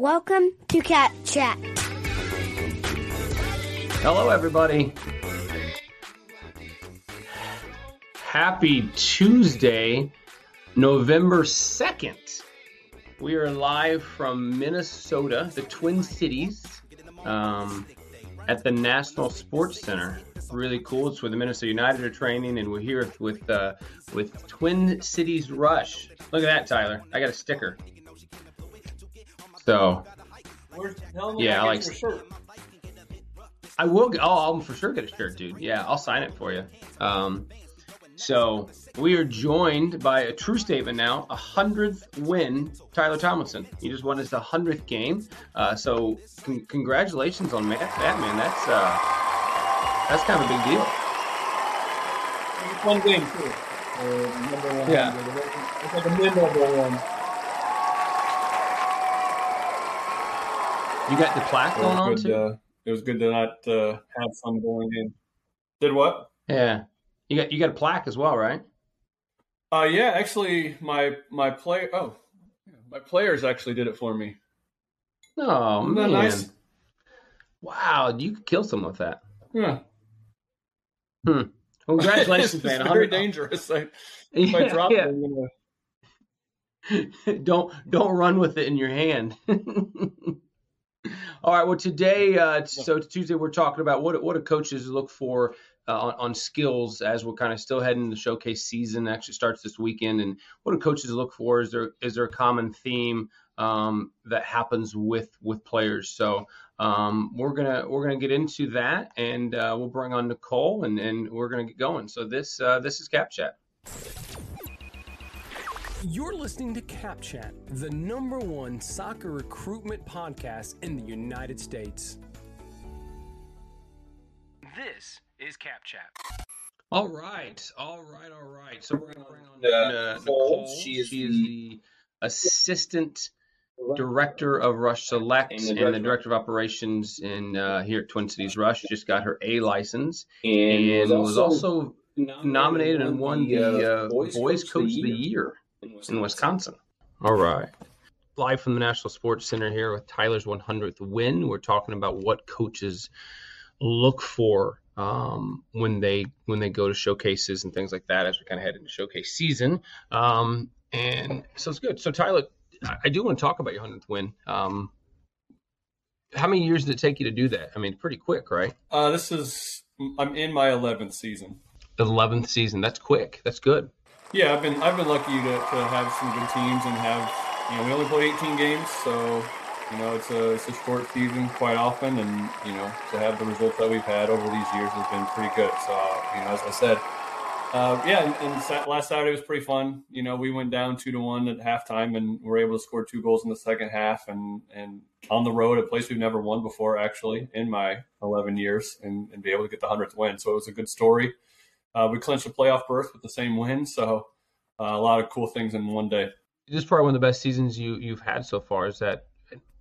Welcome to Cap Chat. Hello, everybody. Happy Tuesday, November 2nd. We are live from Minnesota, the Twin Cities, um, at the National Sports Center. Really cool. It's where the Minnesota United are training, and we're here with uh, with Twin Cities Rush. Look at that, Tyler. I got a sticker. So, yeah, I like. I will. I'll, I'll for sure get a shirt, dude. Yeah, I'll sign it for you. Um, so we are joined by a true statement now, a hundredth win, Tyler Tomlinson. He just won his hundredth game. Uh, so con- congratulations on that, that man. That's uh, that's kind of a big deal. One game too. Uh, number one. Yeah. It's like a memorable one. You got the plaque going on good. too. Uh, it was good to not uh, have fun going in. Did what? yeah, you got you got a plaque as well, right? Uh, yeah, actually, my my play. Oh, yeah, my players actually did it for me. Oh man, nice? wow, you could kill someone with that. Yeah. Hmm. Congratulations, it's man! very 100 dangerous. I, if I drop yeah. it, I'm gonna. don't don't run with it in your hand. All right. Well, today, uh, so Tuesday, we're talking about what what do coaches look for uh, on, on skills as we're kind of still heading the showcase season. Actually, starts this weekend, and what do coaches look for? Is there is there a common theme um, that happens with with players? So um, we're gonna we're gonna get into that, and uh, we'll bring on Nicole, and and we're gonna get going. So this uh, this is Cap Chat. You're listening to Cap Chat, the number one soccer recruitment podcast in the United States. This is Cap Chat. All right, all right, all right. So we're going to bring on Uh, uh, Nicole. Nicole. She is the assistant director of Rush Select And the and, director- the director of operations in uh, here at Twin Cities Rush. Just got her A license And, and was also nominated and won the uh, Boys Coach of the Year in Wisconsin. All right. Live from the National Sports Center here with Tyler's 100th win. We're talking about what coaches look for um, when they when they go to showcases and things like that as we kind of head into showcase season. Um, and so it's good. So Tyler, I, I do want to talk about your 100th win. Um, how many years did it take you to do that? I mean, pretty quick, right? Uh, this is. I'm in my 11th season. The 11th season. That's quick. That's good. Yeah, I've been I've been lucky to, to have some good teams and have you know we only play 18 games, so you know it's a it's a short season quite often, and you know to have the results that we've had over these years has been pretty good. So you know as I said, uh, yeah, and, and last Saturday was pretty fun. You know we went down two to one at halftime and were able to score two goals in the second half, and and on the road, a place we've never won before actually in my 11 years, and, and be able to get the hundredth win. So it was a good story. Uh, we clinched a playoff berth with the same win, so uh, a lot of cool things in one day. This is probably one of the best seasons you you've had so far. Is that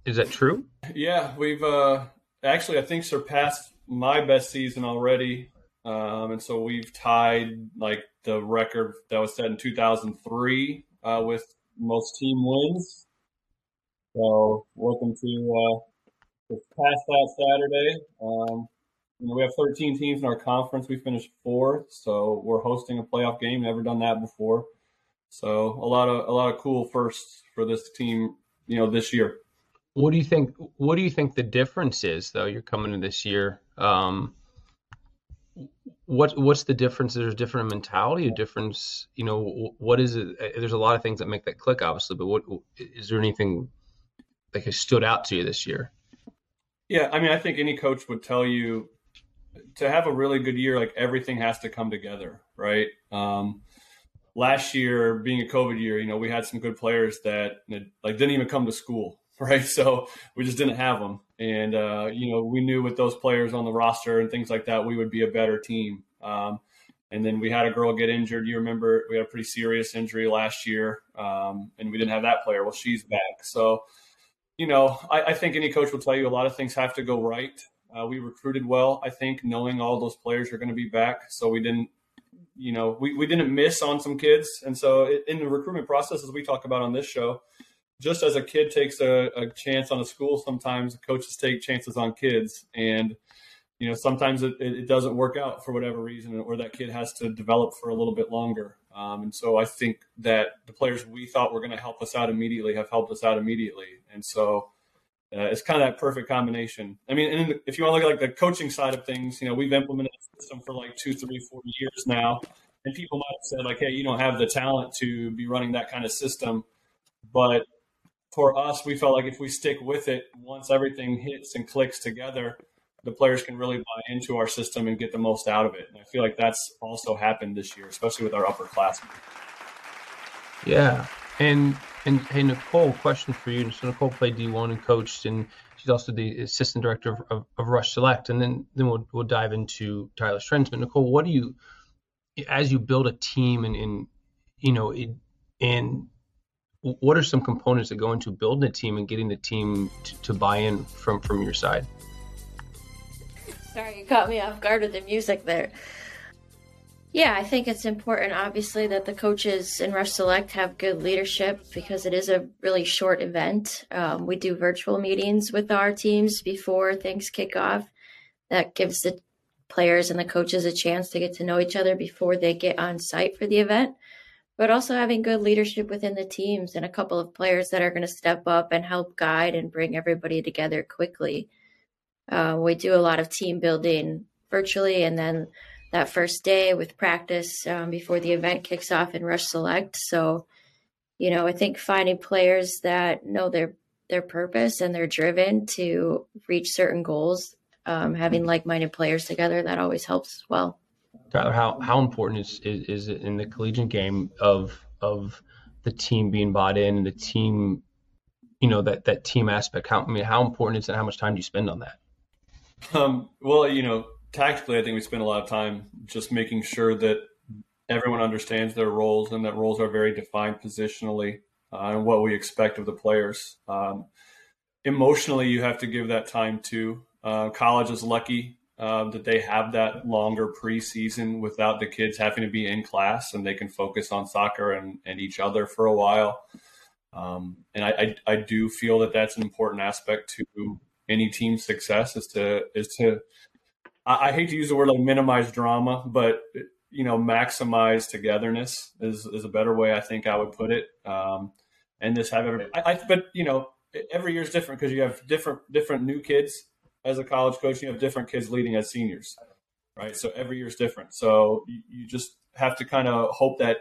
is that true? Yeah, we've uh, actually I think surpassed my best season already, um, and so we've tied like the record that was set in 2003 uh, with most team wins. So looking to uh, to pass that Saturday. Um, we have 13 teams in our conference. We finished fourth, so we're hosting a playoff game. Never done that before. So a lot of a lot of cool firsts for this team. You know, this year. What do you think? What do you think the difference is, though? You're coming in this year. Um, what what's the difference? Is there a different mentality, a difference? You know, what is it? There's a lot of things that make that click, obviously. But what is there anything that has stood out to you this year? Yeah, I mean, I think any coach would tell you to have a really good year, like everything has to come together, right? Um, last year, being a COVID year, you know, we had some good players that like didn't even come to school, right? So we just didn't have them, and uh, you know, we knew with those players on the roster and things like that, we would be a better team. Um, and then we had a girl get injured. You remember we had a pretty serious injury last year, um, and we didn't have that player. Well, she's back, so you know, I, I think any coach will tell you a lot of things have to go right. Uh, we recruited well, I think, knowing all those players are going to be back. So we didn't, you know, we, we didn't miss on some kids. And so it, in the recruitment process, as we talk about on this show, just as a kid takes a, a chance on a school, sometimes coaches take chances on kids, and you know sometimes it, it doesn't work out for whatever reason, or that kid has to develop for a little bit longer. Um, and so I think that the players we thought were going to help us out immediately have helped us out immediately, and so. Uh, it's kind of that perfect combination. I mean, and if you want to look at like the coaching side of things, you know, we've implemented a system for like two, three, four years now, and people might have said like, "Hey, you don't have the talent to be running that kind of system," but for us, we felt like if we stick with it, once everything hits and clicks together, the players can really buy into our system and get the most out of it. And I feel like that's also happened this year, especially with our upperclassmen. Yeah, and and hey Nicole, question for you. So Nicole played D1 and coached, and she's also the assistant director of, of, of Rush Select. And then then we'll we'll dive into Tyler's trends. But Nicole, what do you as you build a team and, and you know it, and what are some components that go into building a team and getting the team to, to buy in from from your side? Sorry, you caught me off guard with the music there. Yeah, I think it's important, obviously, that the coaches in Rush Select have good leadership because it is a really short event. Um, we do virtual meetings with our teams before things kick off. That gives the players and the coaches a chance to get to know each other before they get on site for the event but also having good leadership within the teams and a couple of players that are going to step up and help guide and bring everybody together quickly. Uh, we do a lot of team building virtually, and then that first day with practice um, before the event kicks off in Rush Select. So, you know, I think finding players that know their their purpose and they're driven to reach certain goals, um, having like-minded players together, that always helps as well. Tyler, how how important is, is is it in the collegiate game of of the team being bought in and the team, you know, that that team aspect? How I mean, how important is it? How much time do you spend on that? Um, well, you know, tactically, I think we spend a lot of time just making sure that everyone understands their roles and that roles are very defined positionally uh, and what we expect of the players. Um, emotionally, you have to give that time to. Uh, college is lucky um, that they have that longer preseason without the kids having to be in class and they can focus on soccer and, and each other for a while. Um, and I, I, I, do feel that that's an important aspect to any team's success is to is to I, I, hate to use the word like minimize drama, but you know maximize togetherness is, is a better way I think I would put it. Um, and this have every I, I but you know every year is different because you have different different new kids as a college coach, you have different kids leading as seniors, right? So every year is different. So you, you just have to kind of hope that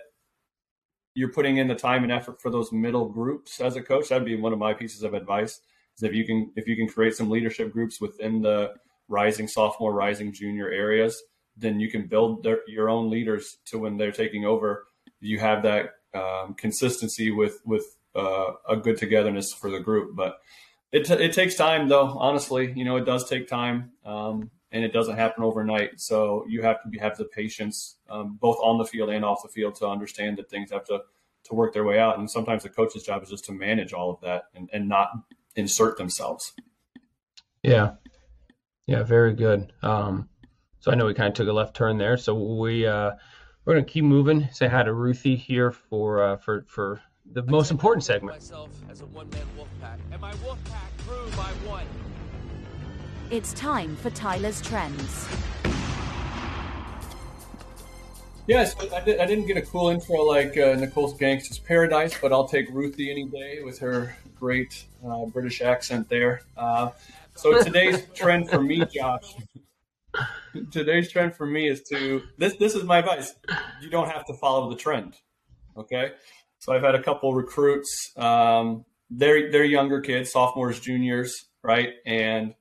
you're putting in the time and effort for those middle groups as a coach. That'd be one of my pieces of advice. Is if you can if you can create some leadership groups within the rising sophomore, rising junior areas, then you can build their, your own leaders to when they're taking over. You have that um, consistency with with uh, a good togetherness for the group. But it, t- it takes time though honestly you know it does take time um, and it doesn't happen overnight so you have to be, have the patience um, both on the field and off the field to understand that things have to to work their way out and sometimes the coach's job is just to manage all of that and, and not insert themselves yeah yeah very good um, so i know we kind of took a left turn there so we uh, we're going to keep moving say hi to ruthie here for uh, for for the most important segment. It's time for Tyler's Trends. Yes, I, did, I didn't get a cool intro like uh, Nicole's Gangsta's Paradise, but I'll take Ruthie any day with her great uh, British accent there. So today's trend for me, Josh, today's trend for me is to this. This is my advice. You don't have to follow the trend. Okay, so I've had a couple recruits. Um, they're they're younger kids, sophomores, juniors, right? And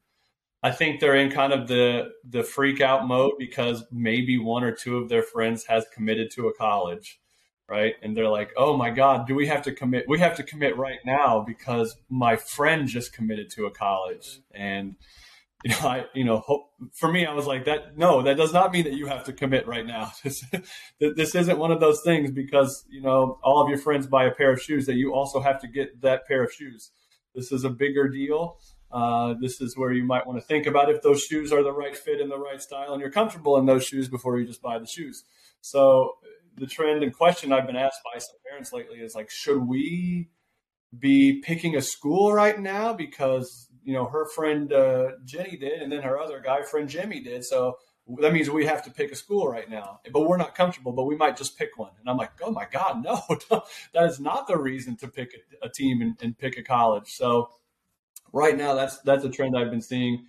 I think they're in kind of the the freak out mode because maybe one or two of their friends has committed to a college, right? And they're like, "Oh my God, do we have to commit? We have to commit right now because my friend just committed to a college." And you know, I, you know, hope, for me, I was like that. No, that does not mean that you have to commit right now. This, this isn't one of those things because, you know, all of your friends buy a pair of shoes that you also have to get that pair of shoes. This is a bigger deal. Uh, this is where you might want to think about if those shoes are the right fit and the right style and you're comfortable in those shoes before you just buy the shoes. So the trend and question I've been asked by some parents lately is like, should we be picking a school right now because you know her friend uh, Jenny did, and then her other guy friend Jimmy did. So that means we have to pick a school right now, but we're not comfortable. But we might just pick one. And I'm like, oh my god, no, that is not the reason to pick a, team and, and, pick a college. So right now, that's that's a trend I've been seeing.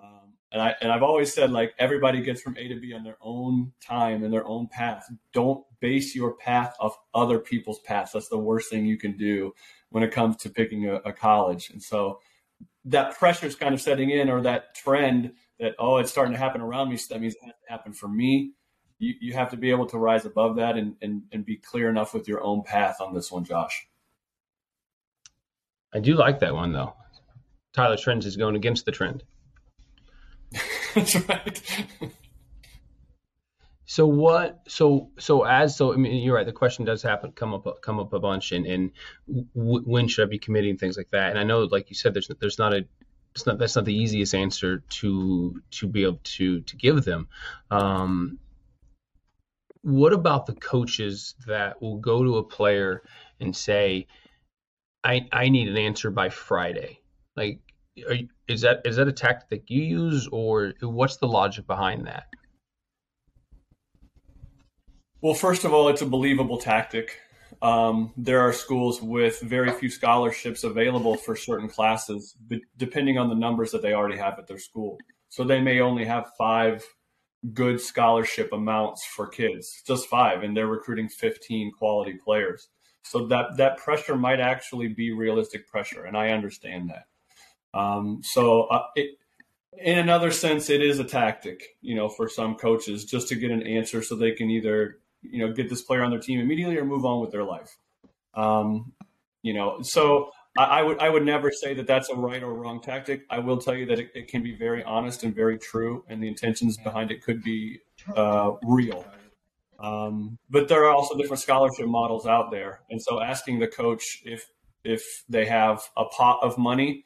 Um, and I and I've always said like everybody gets from A to B on their own time and their own path. Don't base your path off other people's paths. That's the worst thing you can do when it comes to picking a, a college. And so that pressure is kind of setting in, or that trend that oh, it's starting to happen around me. So that means it has to happen for me. You, you have to be able to rise above that and, and and be clear enough with your own path on this one, Josh. I do like that one though. Tyler Trends is going against the trend. That's right. so what? So so as so I mean you're right. The question does happen come up come up a bunch and and w- when should I be committing things like that? And I know like you said there's there's not a it's not that's not the easiest answer to to be able to to give them. Um, what about the coaches that will go to a player and say, "I I need an answer by Friday"? Like, you, is that is that a tactic you use, or what's the logic behind that? Well, first of all, it's a believable tactic. Um, there are schools with very few scholarships available for certain classes, depending on the numbers that they already have at their school. So they may only have five good scholarship amounts for kids, just five, and they're recruiting 15 quality players. So that that pressure might actually be realistic pressure, and I understand that. Um, so uh, it, in another sense, it is a tactic, you know, for some coaches just to get an answer so they can either you know get this player on their team immediately or move on with their life. Um, you know, so I, I, would I would never say that that's a right or wrong tactic. I will tell you that it, it can be very honest and very true, and the intentions behind it could be uh, real. Um, but there are also different scholarship models out there, and so asking the coach if if they have a pot of money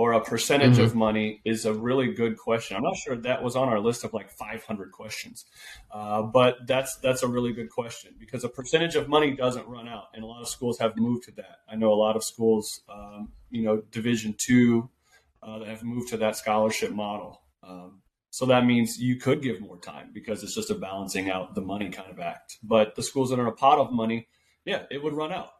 or a percentage mm-hmm. of money is a really good question. I'm not sure that was on our list of like 500 questions, uh, but that's that's a really good question because a percentage of money doesn't run out, and a lot of schools have moved to that. I know a lot of schools, um, you know, Division two, uh, that have moved to that scholarship model. Um, so that means you could give more time because it's just a balancing out the money kind of act. But the schools that are in a pot of money, yeah, it would run out.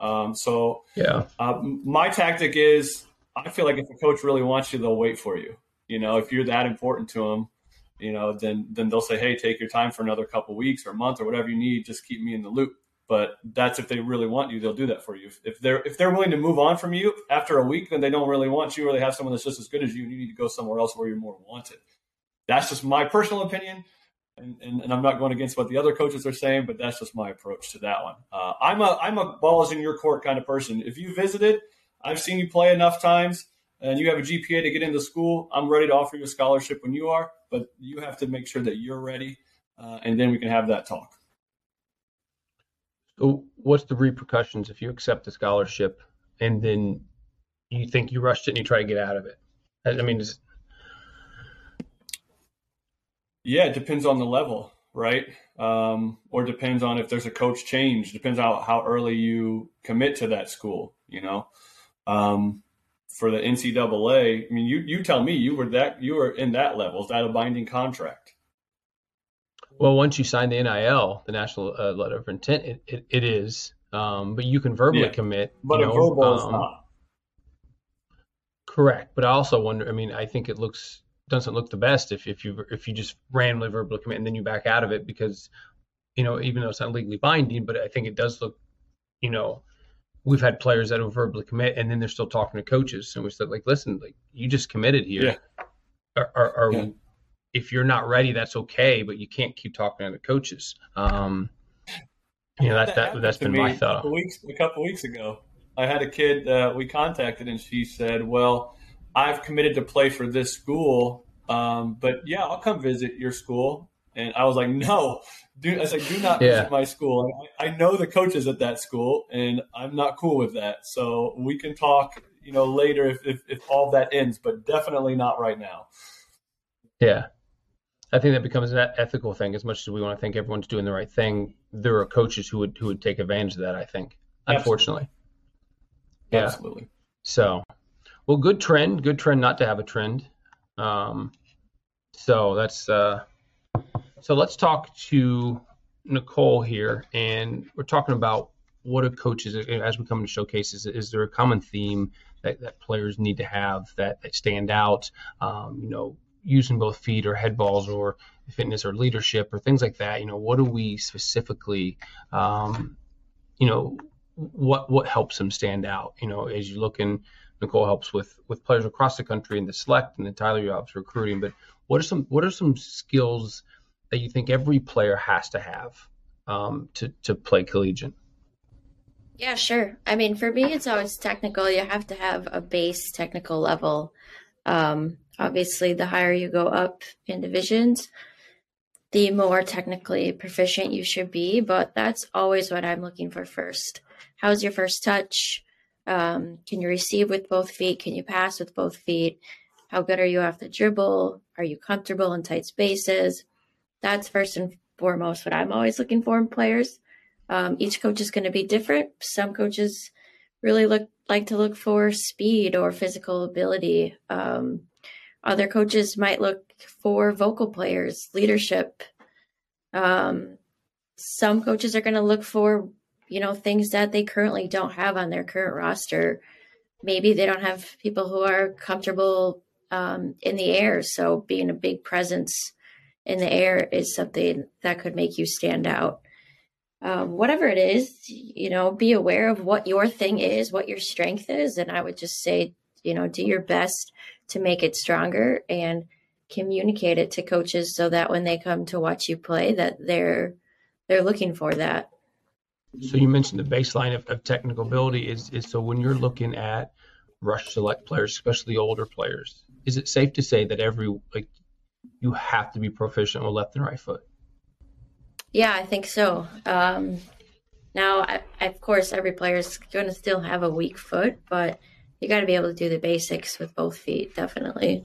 Um, so yeah, uh, my tactic is I feel like if a coach really wants you, they'll wait for you. You know, if you're that important to them, you know, then then they'll say, "Hey, take your time for another couple weeks or a month or whatever you need. Just keep me in the loop." But that's if they really want you, they'll do that for you. If, they're if they're willing to move on from you after a week, then they don't really want you, or they have someone that's just as good as you, and you need to go somewhere else where you're more wanted. That's just my personal opinion. And, and, and, I'm not going against what the other coaches are saying, but that's just my approach to that one. Uh, I'm a I'm a balls in your court kind of person. If you visited I've seen you play enough times and you have a GPA to get into school. I'm ready to offer you a scholarship when you are, but you have to make sure that you're ready, uh, and then we can have that talk. So, what's the repercussions if you accept the scholarship and then you think you rushed it and you try to get out of it? I mean, is... yeah, it depends on the level, right? Um, or depends on if there's a coach change. Depends on how early you commit to that school. You know, um, for the NCAA, I mean, you you tell me you were that you were in that level. Is that a binding contract? Well, once you sign the NIL, the National uh, Letter of Intent, it, it, it is. Um, but you can verbally yeah, commit. But a know, verbal um, is not. Correct, but I also wonder. I mean, I think it looks doesn't look the best if, if you if you just randomly verbally commit and then you back out of it because you know even though it's not legally binding, but I think it does look you know we've had players that will verbally commit and then they're still talking to coaches and we said like listen like you just committed here. Yeah. are, are, are yeah. if you're not ready that's okay but you can't keep talking to the coaches. Um you know that, that, that has been my thought a couple, weeks, a couple weeks ago. I had a kid uh, we contacted and she said well i've committed to play for this school um, but yeah i'll come visit your school and I was like, no, do, I was like, do not yeah. visit my school. I, I, know the coaches at that school, and I'm not cool with that. So we can talk, you know, later if, if, if all that ends, but definitely not right now. Yeah. I think that becomes an ethical thing. As much as we want to think everyone's doing the right thing, there are coaches who would who would take advantage of that. I think, unfortunately. Yeah. Absolutely. So, well, good trend. Good trend not to have a trend. Um, so that's uh, so let's talk to Nicole here, and we're talking about what do coaches as we come to showcases. Is there a common theme that, that players need to have that, that stand out? Um, you know, using both feet or head balls or fitness or leadership or things like that. You know, what do we specifically, um, you know, what what helps them stand out? You know, as you look in, Nicole helps with with players across the country and the select, and the Tyler helps recruiting. But what are some what are some skills that you think every player has to have um, to to play collegiate? Yeah, sure. I mean, for me, it's always technical. You have to have a base technical level. Um, obviously, the higher you go up in divisions, the more technically proficient you should be. But that's always what I'm looking for first. How's your first touch? Um, can you receive with both feet? Can you pass with both feet? How good are you off the dribble? Are you comfortable in tight spaces? That's first and foremost what I'm always looking for in players. Um, each coach is going to be different. Some coaches really look like to look for speed or physical ability. Um, other coaches might look for vocal players, leadership. Um, some coaches are going to look for, you know, things that they currently don't have on their current roster. Maybe they don't have people who are comfortable um, in the air. So being a big presence in the air is something that could make you stand out um, whatever it is, you know, be aware of what your thing is, what your strength is. And I would just say, you know, do your best to make it stronger and communicate it to coaches so that when they come to watch you play that they're they're looking for that. So you mentioned the baseline of, of technical ability is, is so when you're looking at rush select players, especially older players, is it safe to say that every like you have to be proficient with left and right foot? Yeah, I think so. Um, now, I, of course, every player is going to still have a weak foot, but you got to be able to do the basics with both feet, definitely.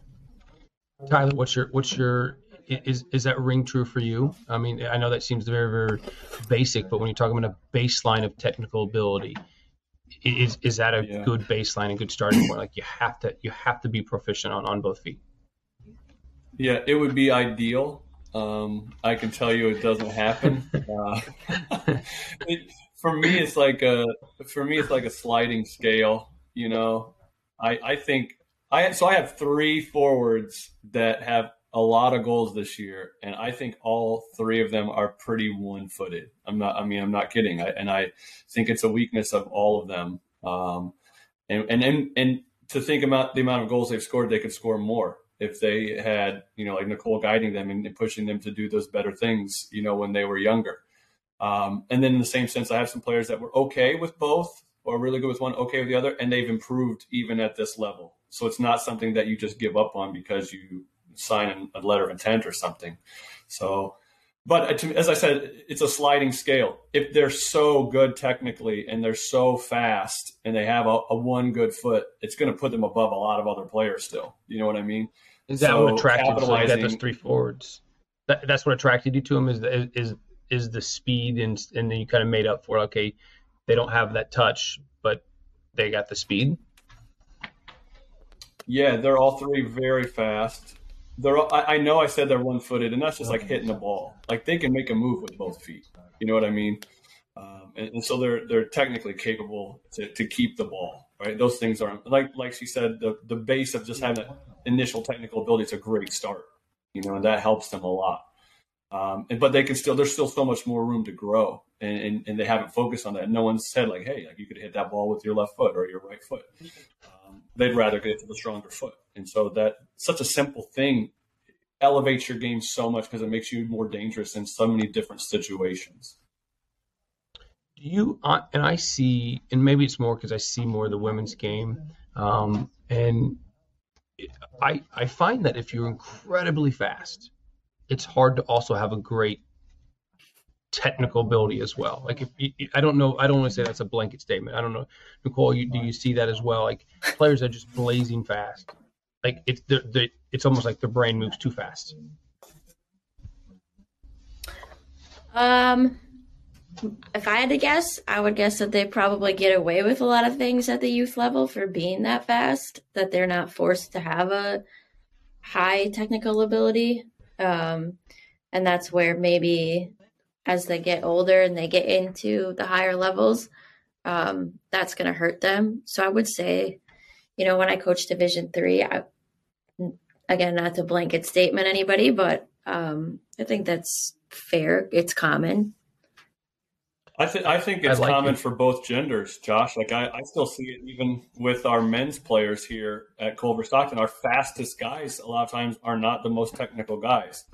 Tyler, what's your what's your is is that ring true for you? I mean, I know that seems very very basic, but when you're talking about a baseline of technical ability, is is that a yeah. good baseline and good starting point? Like you have to you have to be proficient on on both feet. Yeah, it would be ideal um, I can tell you it doesn't happen. Uh, it, for me, it's like a for me it's like a sliding scale. You know, I I think I so I have three forwards that have a lot of goals this year, and I think all three of them are pretty one-footed. I'm not. I mean, I'm not kidding. I, and I think it's a weakness of all of them. Um, and and and, and to think about the amount of goals they've scored, they could score more if they had, you know, like Nicole guiding them and, pushing them to do those better things, you know, when they were younger. Um, and then in the same sense, I have some players that were okay with both or really good with one, okay with the other, and they've improved even at this level. So it's not something that you just give up on because you sign a letter of intent or something. So, but uh, as I said, it's a sliding scale. If they're so good technically and they're so fast and they have a, a one good foot, it's going to put them above a lot of other players still. You know what I mean? Is that so what attracted you? So you those three forwards. That, that's what attracted you to him is the, is is the speed and and then you kind of made up for okay, they don't have that touch, but they got the speed. Yeah, they're all three very fast they're I, I know I said they're one footed, and that's just like hitting the ball. Like they can make a move with both feet. You know what I mean? Um, and, and, so they're they're technically capable to, to keep the ball. Right? Those things are like like she said. The the base of just having that initial technical ability is a great start. You know, and that helps them a lot. Um, and, but they can still there's still so much more room to grow, and, and, and they haven't focused on that. No one said like, hey, like you could hit that ball with your left foot or your right foot. They'd rather get to the stronger foot. And so that such a simple thing elevates your game so much because it makes you more dangerous in so many different situations. Do you and I see, and maybe it's more because I see more of the women's game, um, and I I find that if you're incredibly fast, it's hard to also have a great technical ability as well. Like if you, I don't know, I don't want to say that's a blanket statement. I don't know, Nicole, you, do you see that as well? Like players are just blazing fast like it's the, it's almost like the brain moves too fast. Um, if I had to guess, I would guess that they probably get away with a lot of things at the youth level for being that fast, that they're not forced to have a high technical ability. Um, and that's where maybe as they get older and they get into the higher levels, um, that's going to hurt them. So I would say, you know, when I coach Division three, I, again, not to blanket statement anybody, but um, I think that's fair. It's common. I, th- I think it's I like common it. for both genders, Josh. Like I, I still see it even with our men's players here at Culver Stockton. Our fastest guys a lot of times are not the most technical guys,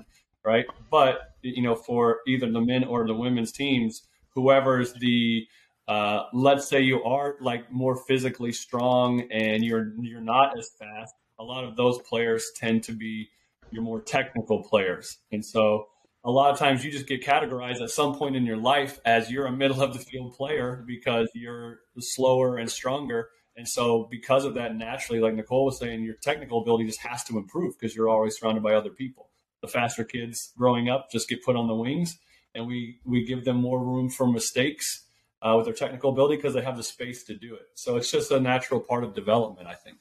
right? But you know, for either the men or the women's teams, whoever's the uh, let's say you are like more physically strong and you're you're not as fast. A lot of those players tend to be your more technical players, and so a lot of times you just get categorized at some point in your life as you're a middle of the field player because you're slower and stronger. And so, because of that, naturally, like Nicole was saying, your technical ability just has to improve because you're always surrounded by other people. The faster kids growing up just get put on the wings, and we we give them more room for mistakes uh, with their technical ability because they have the space to do it. So it's just a natural part of development, I think.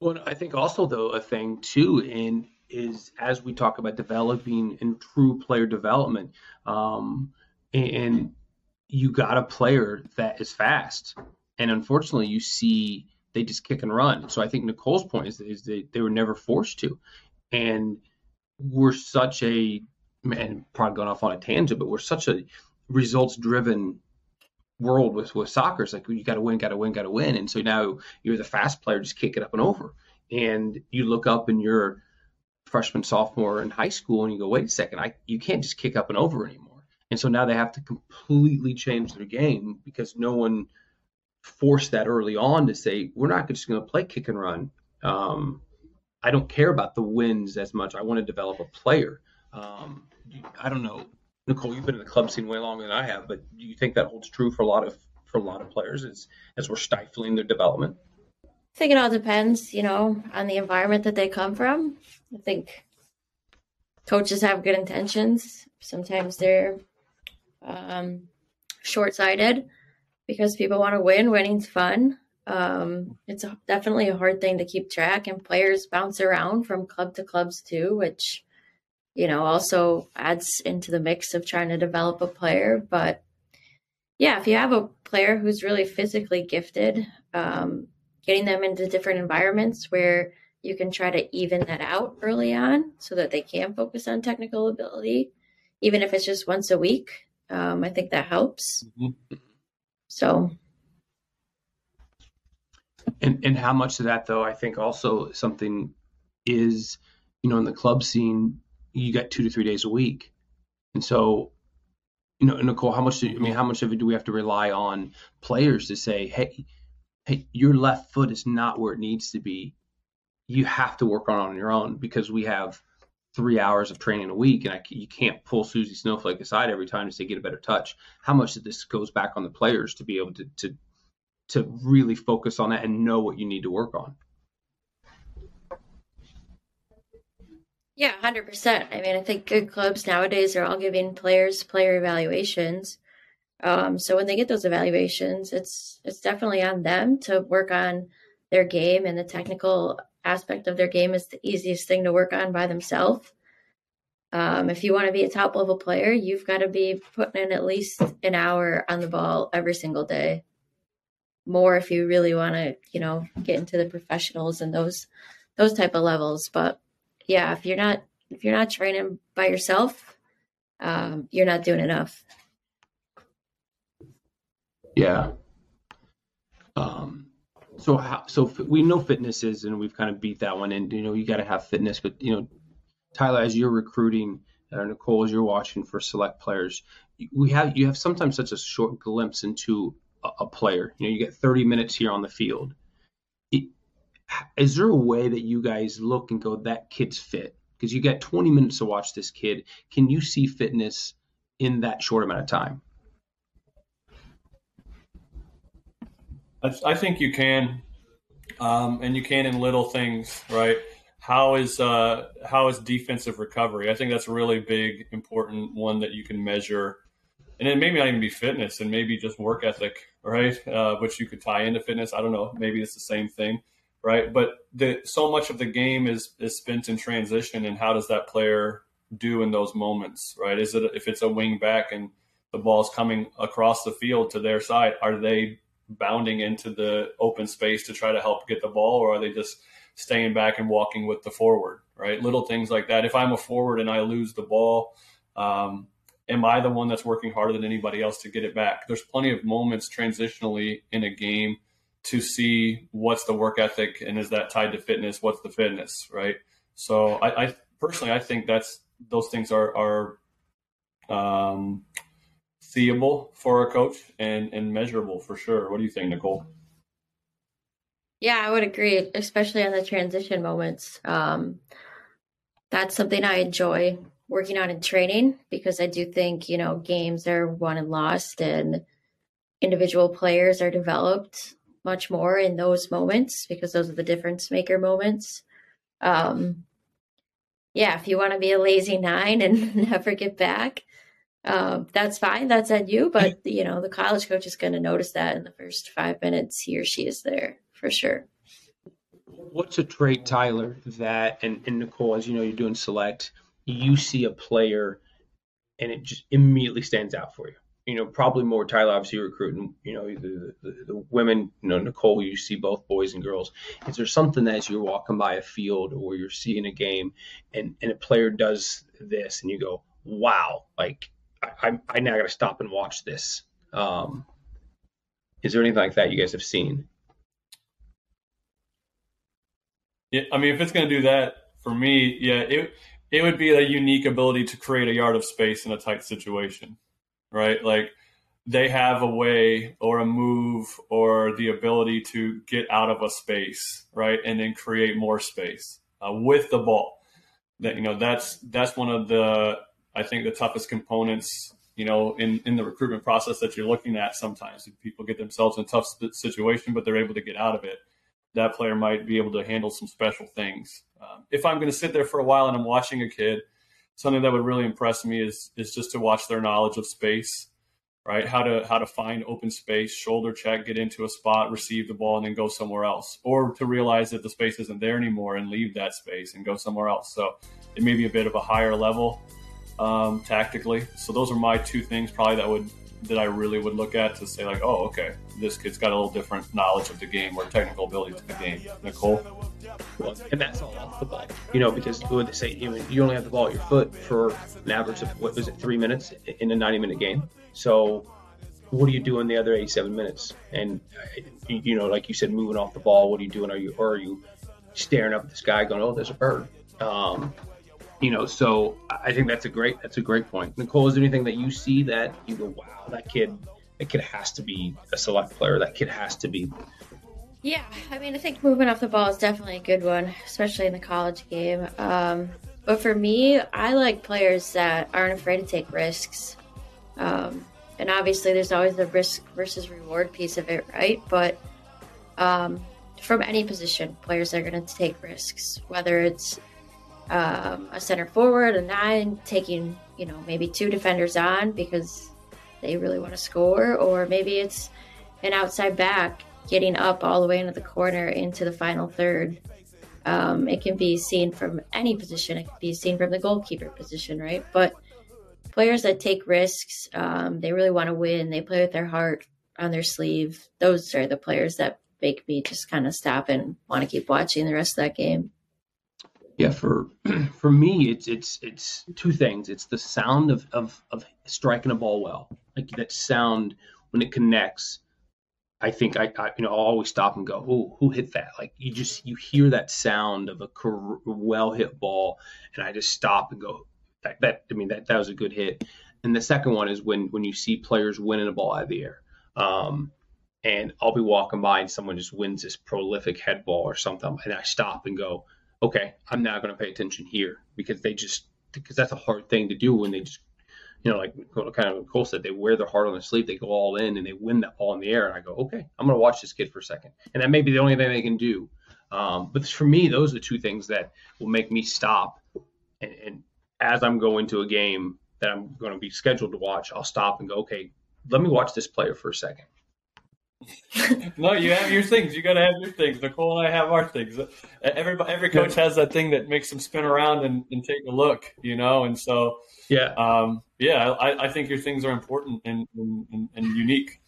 Well, I think also though a thing too in is as we talk about developing and true player development, um, and you got a player that is fast, and unfortunately, you see they just kick and run. So I think Nicole's point is, is they, they were never forced to, and we're such a and probably going off on a tangent, but we're such a results driven world with with soccer. It's like you got to win, got to win, got to win, and so now you're the fast player, just kick it up and over, and you look up and you're freshman, sophomore in high school, and you go, wait a second, I you can't just kick up and over anymore. And so now they have to completely change their game because no one forced that early on to say we're not just going to play kick and run. Um, I don't care about the wins as much. I want to develop a player. Um, I don't know, Nicole. You've been in the club scene way longer than I have, but do you think that holds true for a lot of for a lot of players as as we're stifling their development? I think it all depends, you know, on the environment that they come from. I think coaches have good intentions. Sometimes they're um, short sighted because people want to win. Winning's fun. Um, it's a, definitely a hard thing to keep track, and players bounce around from club to clubs too, which you know also adds into the mix of trying to develop a player. But yeah, if you have a player who's really physically gifted, um, getting them into different environments where you can try to even that out early on so that they can focus on technical ability, even if it's just once a week. Um, I think that helps. Mm-hmm. So, and and how much of that though? I think also something is, you know, in the club scene, you got two to three days a week, and so, you know, Nicole, how much? Do, I mean, how much of it do we have to rely on players to say, hey? hey, your left foot is not where it needs to be. You have to work on it on your own because we have three hours of training a week, and I, you can't pull Susie Snowflake aside every time to say get a better touch. How much of this goes back on the players to be able to to to really focus on that and know what you need to work on? Yeah, hundred percent. I mean, I think good clubs nowadays are all giving players player evaluations um, so when they get those evaluations, it's it's definitely on them to work on their game, and the technical aspect of their game is the easiest thing to work on by themselves. Um, if you want to be a top level player, you've got to be putting in at least an hour on the ball every single day. More if you really want to, you know, get into the professionals and those those type of levels. But yeah, if you're not if you're not training by yourself, um, you're not doing enough. Yeah. Um, so how, so we know fitness is, and we've kind of beat that one. And you know, you got to have fitness, but you know, Tyler, as you're recruiting, uh, Nicole, as you're watching for select players, we have you have sometimes such a short glimpse into a, player. You know, you get 30 minutes here on the field. Is there a way that you guys look and go, that kid's fit? Because you get 20 minutes to watch this kid. Can you see fitness in that short amount of time? I, I think you can, um, and you can in little things, right? How is uh, how is defensive recovery? I think that's a really big, important one that you can measure and it maybe not even be fitness and maybe just work ethic, right? Uh, which you could tie into fitness. I don't know. Maybe it's the same thing, right? But the, so much of the game is is spent in transition, and how does that player do in those moments, right? Is it if it's a wing back and the ball's coming across the field to their side, are they bounding into the open space to try to help get the ball, or are they just staying back and walking with the forward, right? Little things like that. If I'm a forward and I lose the ball, um, am I the one that's working harder than anybody else to get it back? There's plenty of moments transitionally in a game to see what's the work ethic and is that tied to fitness? What's the fitness, right? So I, I personally I think that's those things are are um, seeable for a coach and and measurable for sure. What do you think, Nicole? Yeah, I would agree, especially on the transition moments. Um, that's something I enjoy working on in training because I do think, you know, games are won and lost and individual players are developed much more in those moments because those are the difference maker moments. Um, yeah, if you want to be a lazy nine and never get back, uh, that's fine. That's on you. But, you know, the college coach is going to notice that in the first five minutes he or she is there for sure. What's a trait, Tyler, that, and, and Nicole, as you know, you're doing select – you see a player and it just immediately stands out for you. You know, probably more Tyler, obviously recruiting, you know, the, the, the, women, you know, Nicole, you see both boys and girls. Is there something that as you're walking by a field or you're seeing a game and, and a player does this and you go, wow, like I, I, I now got to stop and watch this. Um, is there anything like that you guys have seen? Yeah, I mean, if it's to do that for me, yeah, it it would be a unique ability to create a yard of space in a tight situation, right? Like they have a way or a move or the ability to get out of a space, right, and then create more space uh, with the ball. That you know, that's that's one of the I think the toughest components, you know, in in the recruitment process that you're looking at. Sometimes people get themselves in a tough situation, but they're able to get out of it that player might be able to handle some special things. Um, if I'm going to sit there for a while and I'm watching a kid, something that would really impress me is is just to watch their knowledge of space, right? How to how to find open space, shoulder check, get into a spot, receive the ball, and then go somewhere else, or to realize that the space isn't there anymore and leave that space and go somewhere else. So it may be a bit of a higher level um, tactically. So those are my two things probably that would that I really would look at to say like, oh, okay, this kid's got a little different knowledge of the game or technical ability to the game. Nicole. Well, and that's all off the ball, you know, because what they say, you, you only have the ball at your foot for an average of what was it, three minutes in a 90 minute game. So, what do you do in the other 87 minutes? And you know, like you said, moving off the ball, what are you doing? Are you or are you staring up at the sky, going, "Oh, there's a bird"? Um, you know, so I think that's a great that's a great point. Nicole, is there anything that you see that you go, wow, that kid that kid has to be a select player. That kid has to be. Yeah, I mean, I think moving off the ball is definitely a good one, especially in the college game. Um, but for me, I like players that aren't afraid to take risks. Um, and obviously, there's always the risk versus reward piece of it, right? But um, from any position, players are going to take risks, whether it's um, a center forward, a nine, taking you know maybe two defenders on because they really want to score, or maybe it's an outside back getting up all the way into the corner into the final third. Um, it can be seen from any position. It can be seen from the goalkeeper position, right? But players that take risks, um, they really want to win. They play with their heart on their sleeve. Those are the players that make me just kind of stop and want to keep watching the rest of that game. Yeah, for for me, it's it's it's two things. It's the sound of of of striking a ball well, like that sound when it connects. I think I, I you know I'll always stop and go, oh, who hit that? Like you just you hear that sound of a well hit ball, and I just stop and go, that that I mean that that was a good hit. And the second one is when when you see players winning a ball out of the air. Um, and I'll be walking by and someone just wins this prolific head ball or something, and I stop and go, okay, I'm not going to pay attention here because they just because that's a hard thing to do when they just you know like kind of Cole said they wear their heart on their sleeve they go all in and they win that ball in the air and I go okay I'm going to watch this kid for a second. And that may be the only thing they can do. Um, but for me those are the two things that will make me stop. And, and as I'm going to a game that I'm going to be scheduled to watch, I'll stop and go, okay, let me watch this player for a second. no, you have your things. You got to have your things. Nicole and I have our things. Everybody, every coach has that thing that makes them spin around and, and take a look, you know. And so, yeah, um, yeah, I, I, think your things are important and, and, and unique.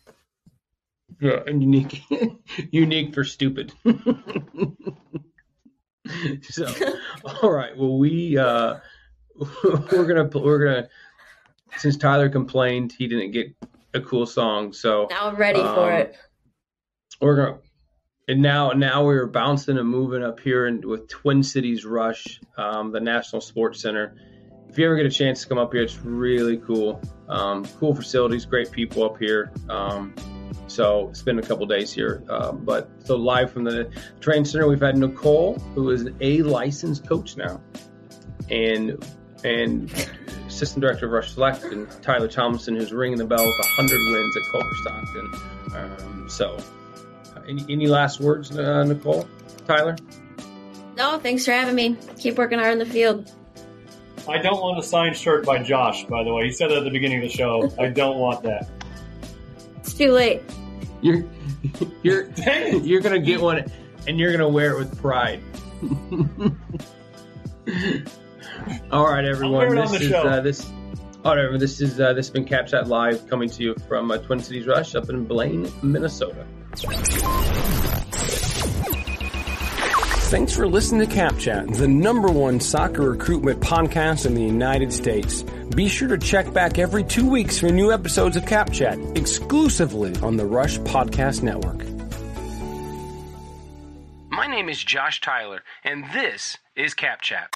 Yeah, and unique, unique for stupid. so, all right. Well, we uh, we're gonna we're gonna since Tyler complained he didn't get a cool song. So now I'm ready um, for it. We're gonna and now now we're bouncing and moving up here and with Twin Cities Rush, um, the National Sports Center. If you ever get a chance to come up here, it's really cool. Um, cool facilities, great people up here. Um, so spend a couple days here. Uh, but so live from the train center, we've had Nicole, who is a licensed coach now, and and assistant director of Rush Select, and Tyler Tomlinson, who's ringing the bell with 100 wins at Culver Stockton. Um, so, uh, any, any last words, uh, Nicole? Tyler? No, thanks for having me. Keep working hard in the field. I don't want a signed shirt by Josh, by the way. He said that at the beginning of the show. I don't want that. It's too late. You're you're you're gonna get one and you're gonna wear it with pride. All right, everyone. This is uh, this. All right, this is uh, this has been Cap Chat Live coming to you from uh, Twin Cities Rush up in Blaine, Minnesota. Thanks for listening to Cap Chat, the number one soccer recruitment podcast in the United States. Be sure to check back every two weeks for new episodes of Cap Chat, exclusively on the Rush Podcast Network. My name is Josh Tyler, and this is Cap Chat.